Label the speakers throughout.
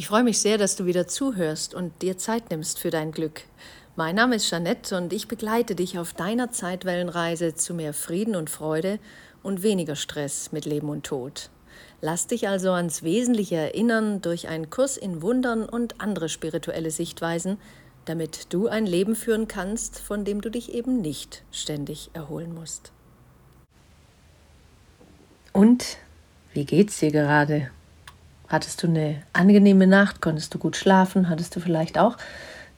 Speaker 1: Ich freue mich sehr, dass du wieder zuhörst und dir Zeit nimmst für dein Glück. Mein Name ist Jeanette und ich begleite dich auf deiner Zeitwellenreise zu mehr Frieden und Freude und weniger Stress mit Leben und Tod. Lass dich also ans Wesentliche erinnern durch einen Kurs in Wundern und andere spirituelle Sichtweisen, damit du ein Leben führen kannst, von dem du dich eben nicht ständig erholen musst.
Speaker 2: Und wie geht's dir gerade? Hattest du eine angenehme Nacht? Konntest du gut schlafen? Hattest du vielleicht auch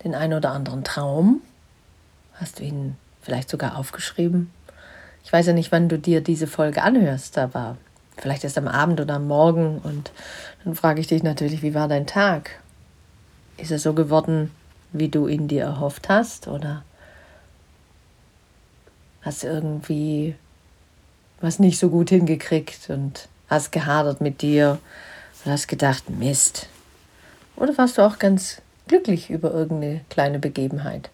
Speaker 2: den einen oder anderen Traum? Hast du ihn vielleicht sogar aufgeschrieben? Ich weiß ja nicht, wann du dir diese Folge anhörst, aber vielleicht erst am Abend oder am Morgen. Und dann frage ich dich natürlich, wie war dein Tag? Ist er so geworden, wie du ihn dir erhofft hast? Oder hast du irgendwie was nicht so gut hingekriegt und hast gehadert mit dir? Und hast gedacht, Mist. Oder warst du auch ganz glücklich über irgendeine kleine Begebenheit?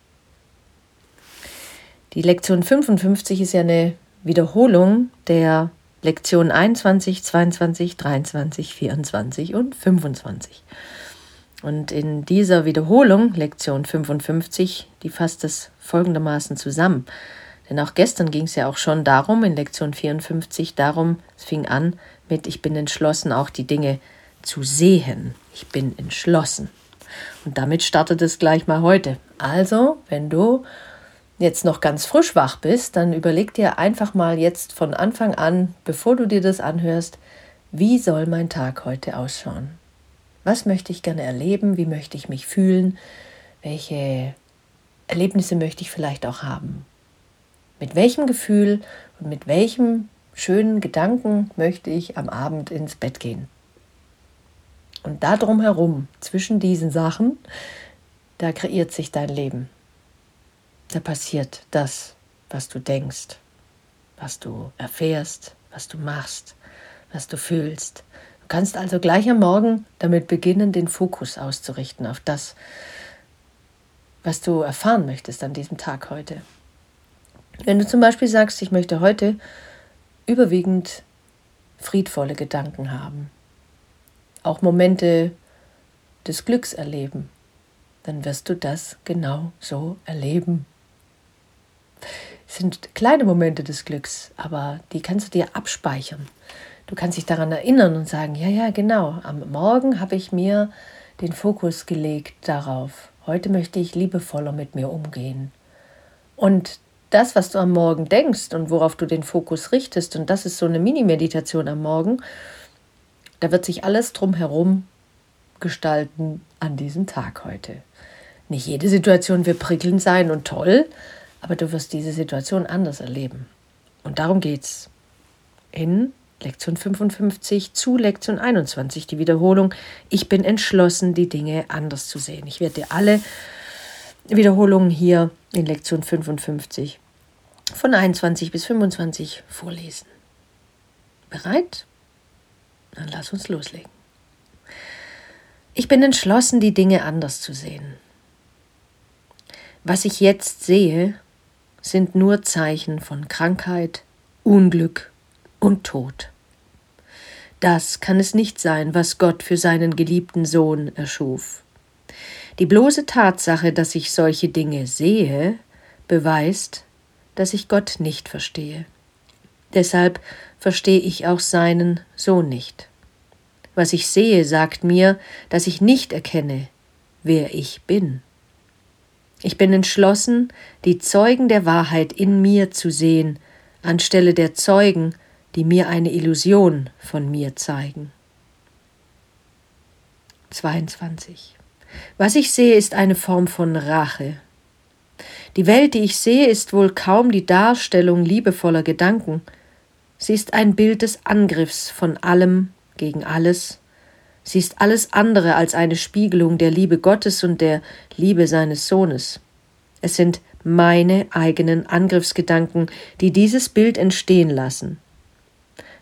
Speaker 2: Die Lektion 55 ist ja eine Wiederholung der Lektion 21, 22, 23, 24 und 25. Und in dieser Wiederholung, Lektion 55, die fasst es folgendermaßen zusammen. Denn auch gestern ging es ja auch schon darum, in Lektion 54, darum, es fing an mit, ich bin entschlossen, auch die Dinge zu sehen. Ich bin entschlossen. Und damit startet es gleich mal heute. Also, wenn du jetzt noch ganz frisch wach bist, dann überleg dir einfach mal jetzt von Anfang an, bevor du dir das anhörst, wie soll mein Tag heute ausschauen? Was möchte ich gerne erleben? Wie möchte ich mich fühlen? Welche Erlebnisse möchte ich vielleicht auch haben? Mit welchem Gefühl und mit welchem schönen Gedanken möchte ich am Abend ins Bett gehen? Und da drumherum, zwischen diesen Sachen, da kreiert sich dein Leben. Da passiert das, was du denkst, was du erfährst, was du machst, was du fühlst. Du kannst also gleich am Morgen damit beginnen, den Fokus auszurichten auf das, was du erfahren möchtest an diesem Tag heute. Wenn du zum Beispiel sagst, ich möchte heute überwiegend friedvolle Gedanken haben, auch Momente des Glücks erleben, dann wirst du das genau so erleben. Es sind kleine Momente des Glücks, aber die kannst du dir abspeichern. Du kannst dich daran erinnern und sagen, ja, ja, genau, am Morgen habe ich mir den Fokus gelegt darauf. Heute möchte ich liebevoller mit mir umgehen. Und das, was du am Morgen denkst und worauf du den Fokus richtest, und das ist so eine Mini-Meditation am Morgen, da wird sich alles drumherum gestalten an diesem Tag heute. Nicht jede Situation wird prickelnd sein und toll, aber du wirst diese Situation anders erleben. Und darum geht's. In Lektion 55 zu Lektion 21, die Wiederholung. Ich bin entschlossen, die Dinge anders zu sehen. Ich werde dir alle Wiederholungen hier in Lektion 55 von 21 bis 25 vorlesen. Bereit? Dann lass uns loslegen. Ich bin entschlossen, die Dinge anders zu sehen. Was ich jetzt sehe, sind nur Zeichen von Krankheit, Unglück und Tod. Das kann es nicht sein, was Gott für seinen geliebten Sohn erschuf. Die bloße Tatsache, dass ich solche Dinge sehe, beweist, dass ich Gott nicht verstehe. Deshalb verstehe ich auch seinen Sohn nicht. Was ich sehe, sagt mir, dass ich nicht erkenne, wer ich bin. Ich bin entschlossen, die Zeugen der Wahrheit in mir zu sehen, anstelle der Zeugen, die mir eine Illusion von mir zeigen. 22. Was ich sehe, ist eine Form von Rache. Die Welt, die ich sehe, ist wohl kaum die Darstellung liebevoller Gedanken, Sie ist ein Bild des Angriffs von allem gegen alles. Sie ist alles andere als eine Spiegelung der Liebe Gottes und der Liebe seines Sohnes. Es sind meine eigenen Angriffsgedanken, die dieses Bild entstehen lassen.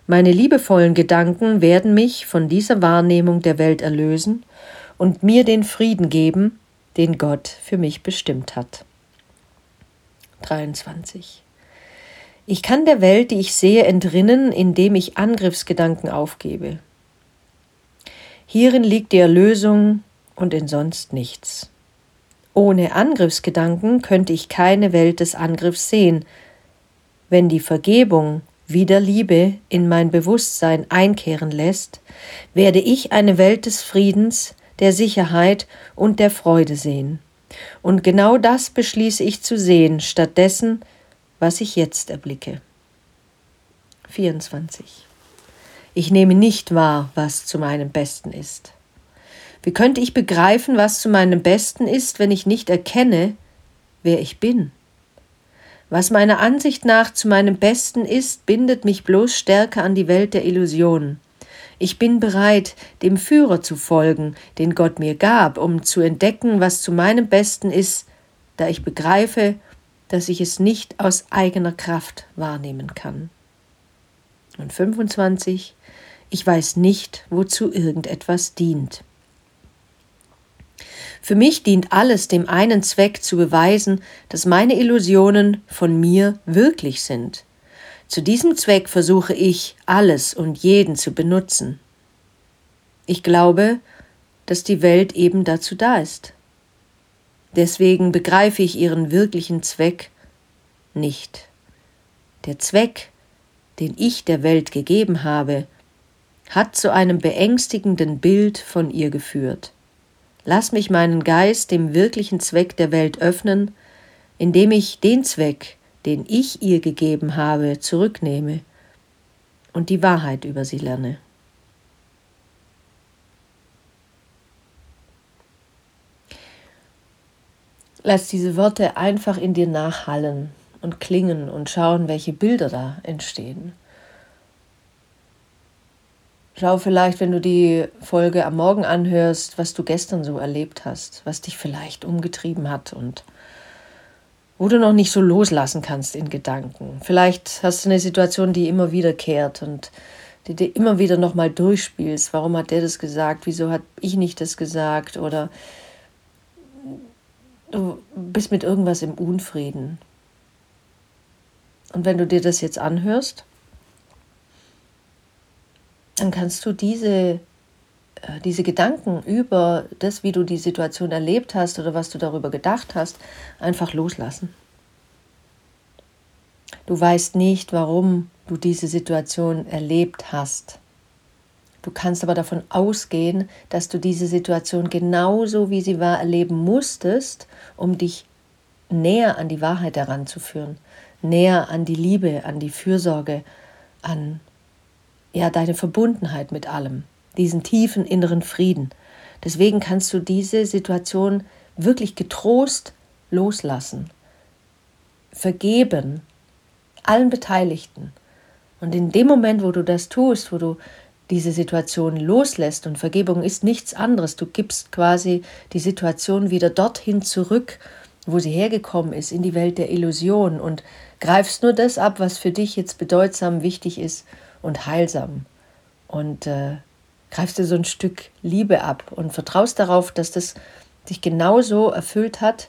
Speaker 2: Meine liebevollen Gedanken werden mich von dieser Wahrnehmung der Welt erlösen und mir den Frieden geben, den Gott für mich bestimmt hat. 23. Ich kann der Welt, die ich sehe, entrinnen, indem ich Angriffsgedanken aufgebe. Hierin liegt die Erlösung und in sonst nichts. Ohne Angriffsgedanken könnte ich keine Welt des Angriffs sehen. Wenn die Vergebung wieder Liebe in mein Bewusstsein einkehren lässt, werde ich eine Welt des Friedens, der Sicherheit und der Freude sehen. Und genau das beschließe ich zu sehen, statt dessen, was ich jetzt erblicke. 24. Ich nehme nicht wahr, was zu meinem Besten ist. Wie könnte ich begreifen, was zu meinem Besten ist, wenn ich nicht erkenne, wer ich bin? Was meiner Ansicht nach zu meinem Besten ist, bindet mich bloß stärker an die Welt der Illusionen. Ich bin bereit, dem Führer zu folgen, den Gott mir gab, um zu entdecken, was zu meinem Besten ist, da ich begreife, dass ich es nicht aus eigener Kraft wahrnehmen kann. Und 25. Ich weiß nicht, wozu irgendetwas dient. Für mich dient alles dem einen Zweck zu beweisen, dass meine Illusionen von mir wirklich sind. Zu diesem Zweck versuche ich, alles und jeden zu benutzen. Ich glaube, dass die Welt eben dazu da ist. Deswegen begreife ich ihren wirklichen Zweck nicht. Der Zweck, den ich der Welt gegeben habe, hat zu einem beängstigenden Bild von ihr geführt. Lass mich meinen Geist dem wirklichen Zweck der Welt öffnen, indem ich den Zweck, den ich ihr gegeben habe, zurücknehme und die Wahrheit über sie lerne. Lass diese Worte einfach in dir nachhallen und klingen und schauen, welche Bilder da entstehen. Schau vielleicht, wenn du die Folge am Morgen anhörst, was du gestern so erlebt hast, was dich vielleicht umgetrieben hat und wo du noch nicht so loslassen kannst in Gedanken. Vielleicht hast du eine Situation, die immer wiederkehrt und die dir immer wieder nochmal durchspielst. Warum hat der das gesagt? Wieso hat ich nicht das gesagt? Oder du bist mit irgendwas im Unfrieden. Und wenn du dir das jetzt anhörst, dann kannst du diese, äh, diese Gedanken über das, wie du die Situation erlebt hast oder was du darüber gedacht hast, einfach loslassen. Du weißt nicht, warum du diese Situation erlebt hast. Du kannst aber davon ausgehen, dass du diese Situation genauso wie sie war erleben musstest, um dich näher an die Wahrheit heranzuführen, näher an die Liebe, an die Fürsorge, an ja deine Verbundenheit mit allem, diesen tiefen inneren Frieden. Deswegen kannst du diese Situation wirklich getrost loslassen, vergeben allen Beteiligten. Und in dem Moment, wo du das tust, wo du diese Situation loslässt und Vergebung ist nichts anderes, du gibst quasi die Situation wieder dorthin zurück, wo sie hergekommen ist, in die Welt der Illusion und greifst nur das ab, was für dich jetzt bedeutsam wichtig ist und heilsam. Und äh, greifst dir so ein Stück Liebe ab und vertraust darauf, dass das dich genauso erfüllt hat,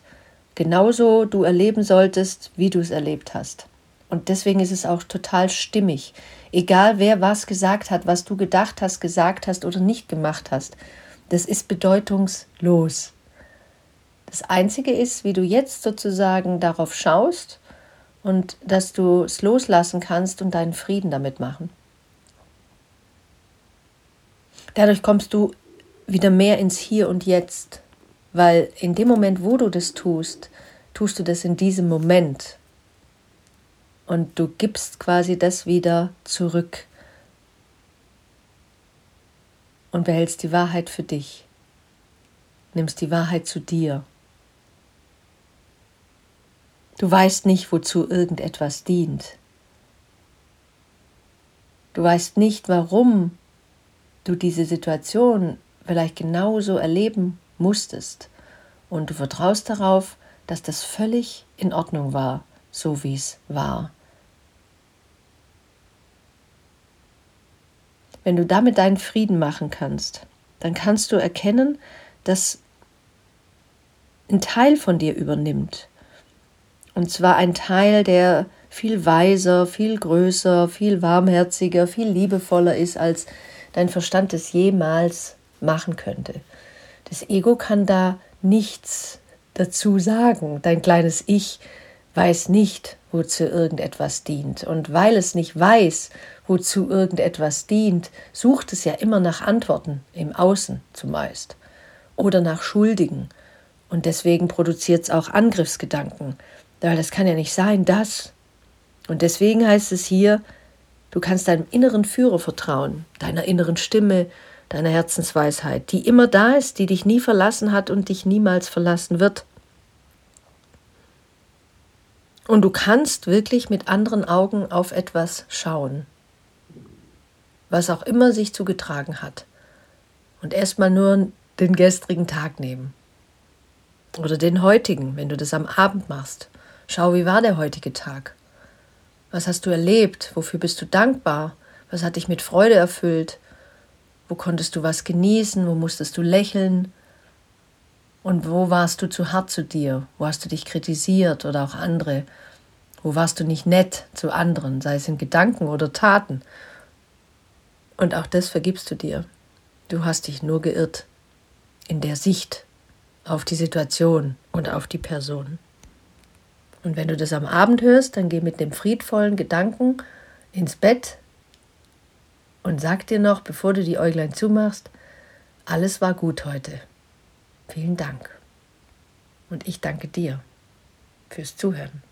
Speaker 2: genauso du erleben solltest, wie du es erlebt hast. Und deswegen ist es auch total stimmig. Egal wer was gesagt hat, was du gedacht hast, gesagt hast oder nicht gemacht hast, das ist bedeutungslos. Das Einzige ist, wie du jetzt sozusagen darauf schaust und dass du es loslassen kannst und deinen Frieden damit machen. Dadurch kommst du wieder mehr ins Hier und Jetzt, weil in dem Moment, wo du das tust, tust du das in diesem Moment. Und du gibst quasi das wieder zurück und behältst die Wahrheit für dich. Nimmst die Wahrheit zu dir. Du weißt nicht, wozu irgendetwas dient. Du weißt nicht, warum du diese Situation vielleicht genauso erleben musstest und du vertraust darauf, dass das völlig in Ordnung war, so wie es war. Wenn du damit deinen Frieden machen kannst, dann kannst du erkennen, dass ein Teil von dir übernimmt. Und zwar ein Teil, der viel weiser, viel größer, viel warmherziger, viel liebevoller ist als dein Verstand es jemals machen könnte. Das Ego kann da nichts dazu sagen. Dein kleines Ich weiß nicht, wozu irgendetwas dient. Und weil es nicht weiß, wozu irgendetwas dient, sucht es ja immer nach Antworten im Außen zumeist oder nach Schuldigen. Und deswegen produziert es auch Angriffsgedanken, weil das kann ja nicht sein, das. Und deswegen heißt es hier, du kannst deinem inneren Führer vertrauen, deiner inneren Stimme, deiner Herzensweisheit, die immer da ist, die dich nie verlassen hat und dich niemals verlassen wird. Und du kannst wirklich mit anderen Augen auf etwas schauen, was auch immer sich zugetragen hat. Und erstmal nur den gestrigen Tag nehmen. Oder den heutigen, wenn du das am Abend machst. Schau, wie war der heutige Tag? Was hast du erlebt? Wofür bist du dankbar? Was hat dich mit Freude erfüllt? Wo konntest du was genießen? Wo musstest du lächeln? Und wo warst du zu hart zu dir? Wo hast du dich kritisiert oder auch andere? Wo warst du nicht nett zu anderen, sei es in Gedanken oder Taten? Und auch das vergibst du dir. Du hast dich nur geirrt in der Sicht auf die Situation und auf die Person. Und wenn du das am Abend hörst, dann geh mit dem friedvollen Gedanken ins Bett und sag dir noch, bevor du die Äuglein zumachst, alles war gut heute. Vielen Dank. Und ich danke dir fürs Zuhören.